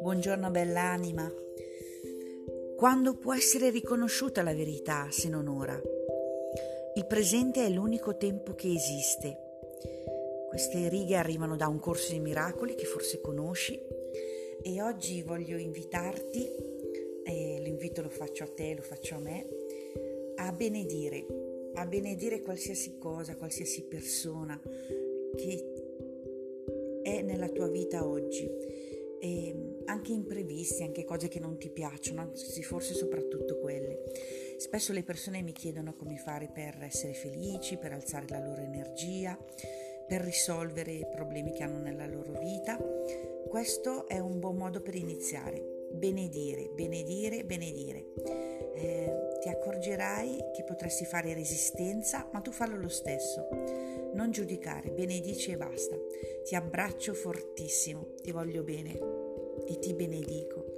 Buongiorno bell'anima. Quando può essere riconosciuta la verità se non ora? Il presente è l'unico tempo che esiste. Queste righe arrivano da un corso di miracoli che forse conosci e oggi voglio invitarti, l'invito lo faccio a te, lo faccio a me, a benedire, a benedire qualsiasi cosa, qualsiasi persona che è nella tua vita oggi. E anche imprevisti, anche cose che non ti piacciono, anzi forse soprattutto quelle. Spesso le persone mi chiedono come fare per essere felici, per alzare la loro energia, per risolvere i problemi che hanno nella loro vita. Questo è un buon modo per iniziare. Benedire, benedire, benedire. Eh, ti accorgerai che potresti fare resistenza, ma tu fallo lo stesso. Non giudicare, benedici e basta. Ti abbraccio fortissimo, ti voglio bene e ti benedico.